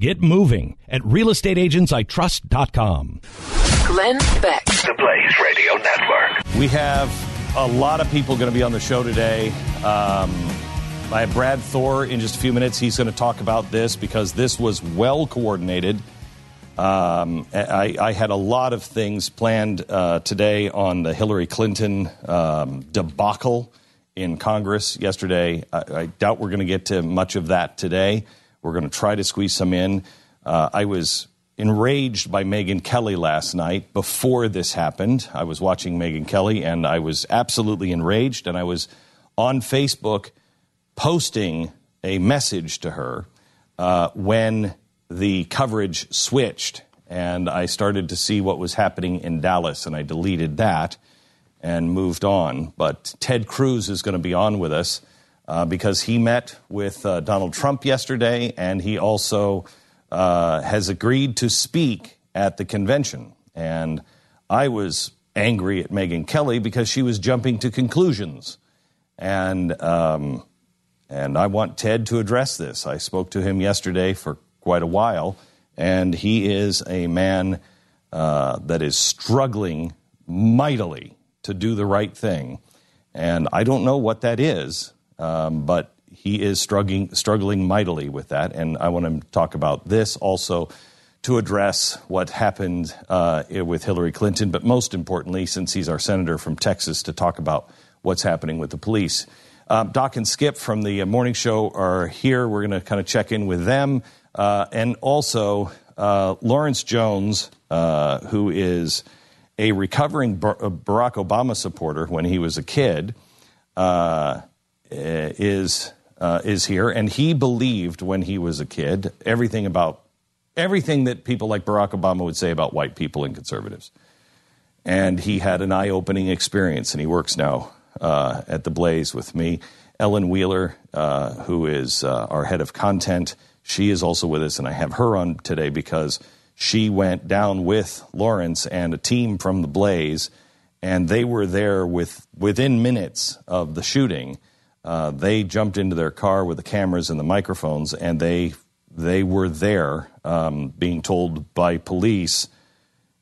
Get moving at realestateagentsitrust.com. Glenn Beck. The Blaze Radio Network. We have a lot of people going to be on the show today. Um, I have Brad Thor in just a few minutes. He's going to talk about this because this was well coordinated. Um, I, I, had a lot of things planned uh, today on the Hillary Clinton um, debacle in Congress yesterday. I, I doubt we're going to get to much of that today. We're going to try to squeeze some in. Uh, I was enraged by Megyn Kelly last night before this happened. I was watching Megyn Kelly and I was absolutely enraged, and I was on Facebook posting a message to her uh, when the coverage switched and I started to see what was happening in Dallas, and I deleted that and moved on. But Ted Cruz is going to be on with us uh, because he met with uh, Donald Trump yesterday, and he also uh, has agreed to speak at the convention. And I was angry at Megyn Kelly because she was jumping to conclusions. And, um, and I want Ted to address this. I spoke to him yesterday for quite a while, and he is a man uh, that is struggling mightily to do the right thing. And I don't know what that is, um, but he is struggling, struggling mightily with that. And I want to talk about this also to address what happened uh, with Hillary Clinton, but most importantly, since he's our senator from Texas, to talk about what's happening with the police. Um, Doc and Skip from the morning show are here. We're going to kind of check in with them. Uh, and also, uh, Lawrence Jones, uh, who is a recovering Barack Obama supporter when he was a kid, uh, uh, is uh, is here, and he believed when he was a kid everything about everything that people like Barack Obama would say about white people and conservatives. And he had an eye-opening experience, and he works now uh, at the Blaze with me. Ellen Wheeler, uh, who is uh, our head of content, she is also with us, and I have her on today because she went down with Lawrence and a team from the Blaze, and they were there with within minutes of the shooting uh, they jumped into their car with the cameras and the microphones, and they they were there, um, being told by police,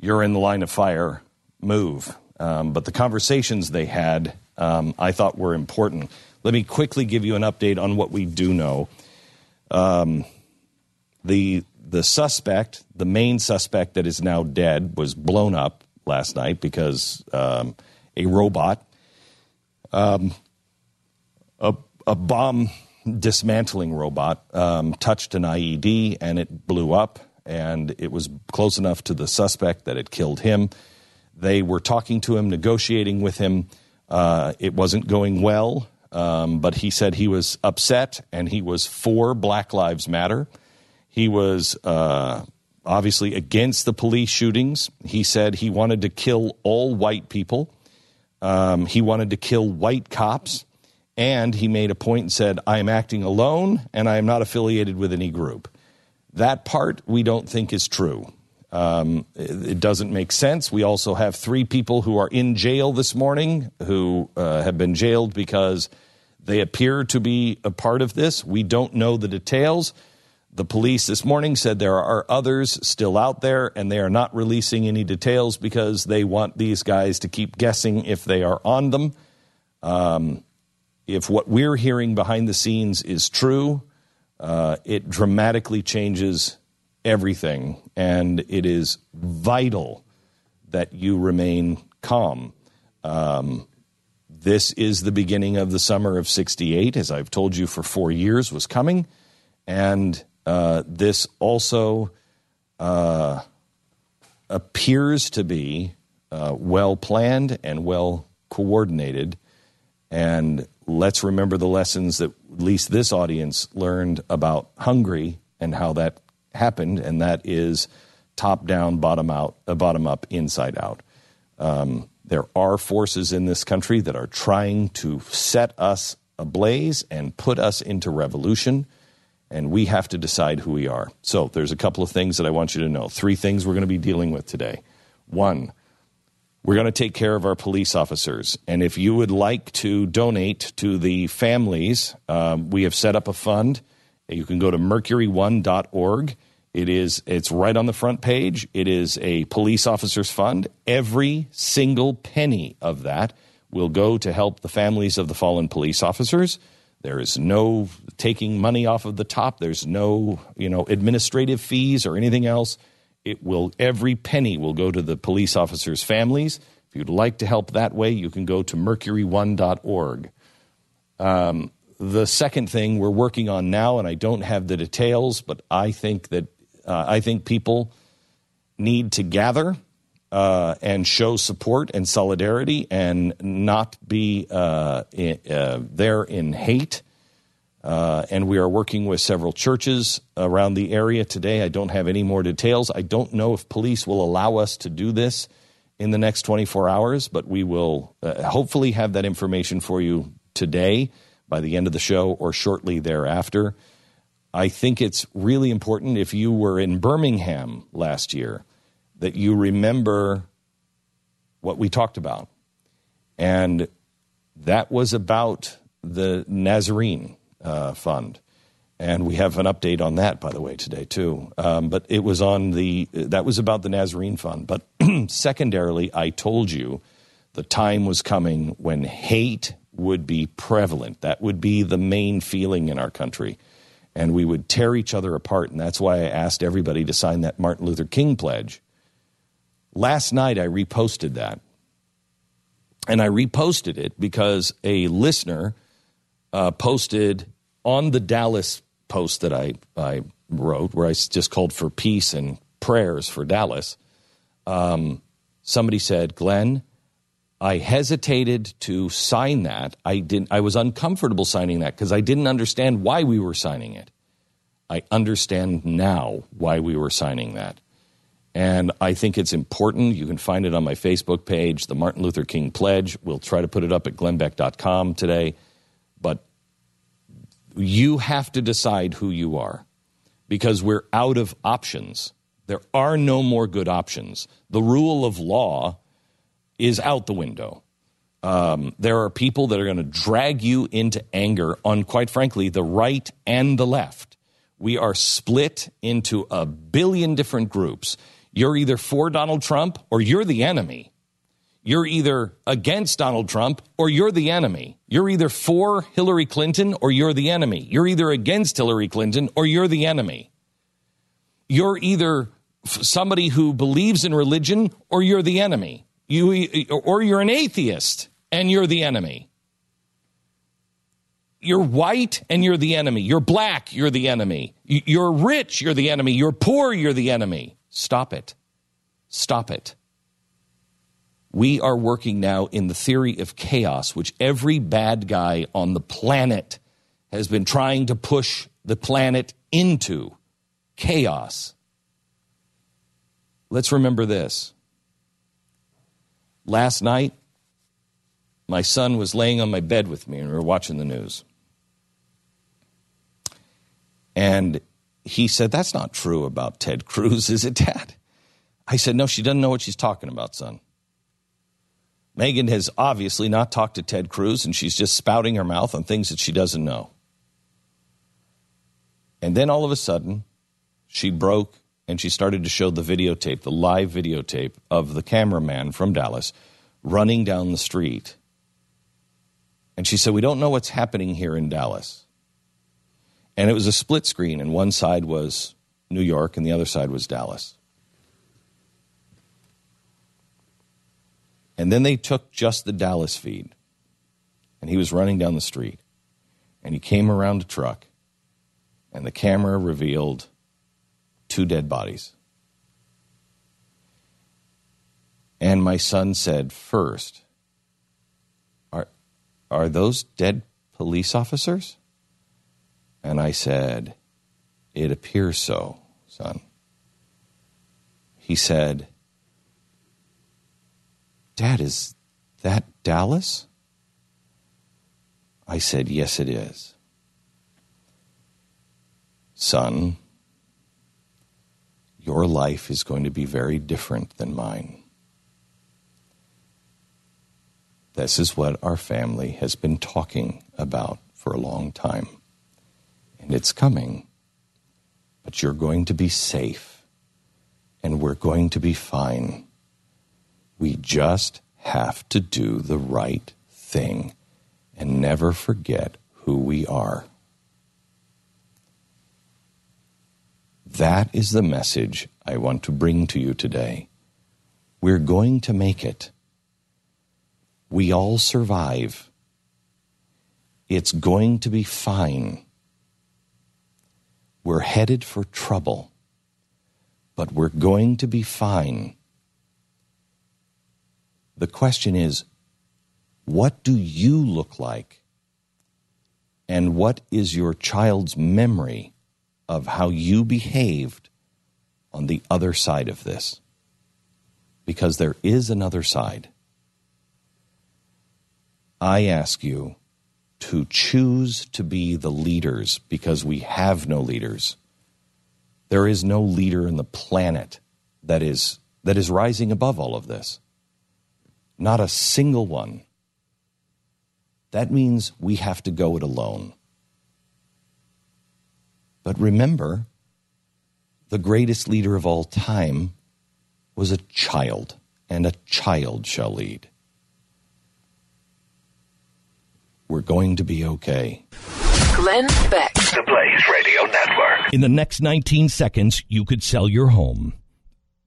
"You're in the line of fire. Move." Um, but the conversations they had, um, I thought, were important. Let me quickly give you an update on what we do know. Um, the the suspect, the main suspect that is now dead, was blown up last night because um, a robot um, a, a bomb dismantling robot um, touched an IED and it blew up, and it was close enough to the suspect that it killed him. They were talking to him, negotiating with him. Uh, it wasn't going well, um, but he said he was upset and he was for Black Lives Matter. He was uh, obviously against the police shootings. He said he wanted to kill all white people. Um, he wanted to kill white cops. And he made a point and said, I am acting alone and I am not affiliated with any group. That part we don't think is true. Um, it, doesn't make sense. We also have three people who are in jail this morning who uh, have been jailed because they appear to be a part of this. We don't know the details. The police this morning said there are others still out there and they are not releasing any details because they want these guys to keep guessing if they are on them. Um, if what we're hearing behind the scenes is true, uh, it dramatically changes everything. And it is vital that you remain calm. Um, this is the beginning of the summer of 68, as I've told you for four years was coming. And uh, this also uh, appears to be uh, well planned and well coordinated. And let's remember the lessons that at least this audience learned about Hungary and how that happened, and that is top down, bottom out, uh, bottom up, inside out. Um, there are forces in this country that are trying to set us ablaze and put us into revolution, and we have to decide who we are. So, there's a couple of things that I want you to know. Three things we're going to be dealing with today. One, we're going to take care of our police officers. And if you would like to donate to the families, um, we have set up a fund. You can go to mercury1.org. It is it's right on the front page. It is a police officers fund. Every single penny of that will go to help the families of the fallen police officers. There is no taking money off of the top. There's no, you know, administrative fees or anything else. It will every penny will go to the police officers' families. If you'd like to help that way, you can go to mercury1.org. Um, the second thing we're working on now, and I don't have the details, but I think that uh, I think people need to gather uh, and show support and solidarity and not be uh, in, uh, there in hate. Uh, and we are working with several churches around the area today. I don't have any more details. I don't know if police will allow us to do this in the next 24 hours, but we will uh, hopefully have that information for you today by the end of the show or shortly thereafter. I think it's really important if you were in Birmingham last year that you remember what we talked about. And that was about the Nazarene uh, Fund. And we have an update on that, by the way, today too. Um, but it was on the that was about the Nazarene Fund. But secondarily, I told you the time was coming when hate would be prevalent. That would be the main feeling in our country and we would tear each other apart. And that's why I asked everybody to sign that Martin Luther King pledge. Last night, I reposted that. And I reposted it because a listener uh, posted on the Dallas post that I, I wrote, where I just called for peace and prayers for Dallas. Um, somebody said, Glenn, I hesitated to sign that. I didn't I was uncomfortable signing that because I didn't understand why we were signing it. I understand now why we were signing that. And I think it's important. You can find it on my Facebook page, the Martin Luther King Pledge. We'll try to put it up at glennbeck.com today. You have to decide who you are because we're out of options. There are no more good options. The rule of law is out the window. Um, there are people that are going to drag you into anger on, quite frankly, the right and the left. We are split into a billion different groups. You're either for Donald Trump or you're the enemy. You're either against Donald Trump or you're the enemy. You're either for Hillary Clinton or you're the enemy. You're either against Hillary Clinton or you're the enemy. You're either somebody who believes in religion or you're the enemy. You, or you're an atheist and you're the enemy. You're white and you're the enemy. You're black, you're the enemy. You're rich, you're the enemy. You're poor, you're the enemy. Stop it. Stop it. We are working now in the theory of chaos, which every bad guy on the planet has been trying to push the planet into chaos. Let's remember this Last night, my son was laying on my bed with me and we were watching the news. And he said, That's not true about Ted Cruz, is it, Dad? I said, No, she doesn't know what she's talking about, son. Megyn has obviously not talked to Ted Cruz and she's just spouting her mouth on things that she doesn't know. And then all of a sudden, she broke and she started to show the videotape, the live videotape of the cameraman from Dallas running down the street. And she said, We don't know what's happening here in Dallas. And it was a split screen, and one side was New York and the other side was Dallas. And then they took just the Dallas feed, and he was running down the street, and he came around a truck, and the camera revealed two dead bodies. And my son said, First, are, are those dead police officers? And I said, It appears so, son. He said, Dad, is that Dallas? I said, Yes, it is. Son, your life is going to be very different than mine. This is what our family has been talking about for a long time. And it's coming. But you're going to be safe. And we're going to be fine. We just have to do the right thing and never forget who we are. That is the message I want to bring to you today. We're going to make it. We all survive. It's going to be fine. We're headed for trouble, but we're going to be fine. The question is what do you look like? And what is your child's memory of how you behaved on the other side of this? Because there is another side. I ask you to choose to be the leaders because we have no leaders. There is no leader in the planet that is, that is rising above all of this. Not a single one. That means we have to go it alone. But remember, the greatest leader of all time was a child, and a child shall lead. We're going to be okay. Glenn Beck. The Blaze Radio Network. In the next 19 seconds, you could sell your home.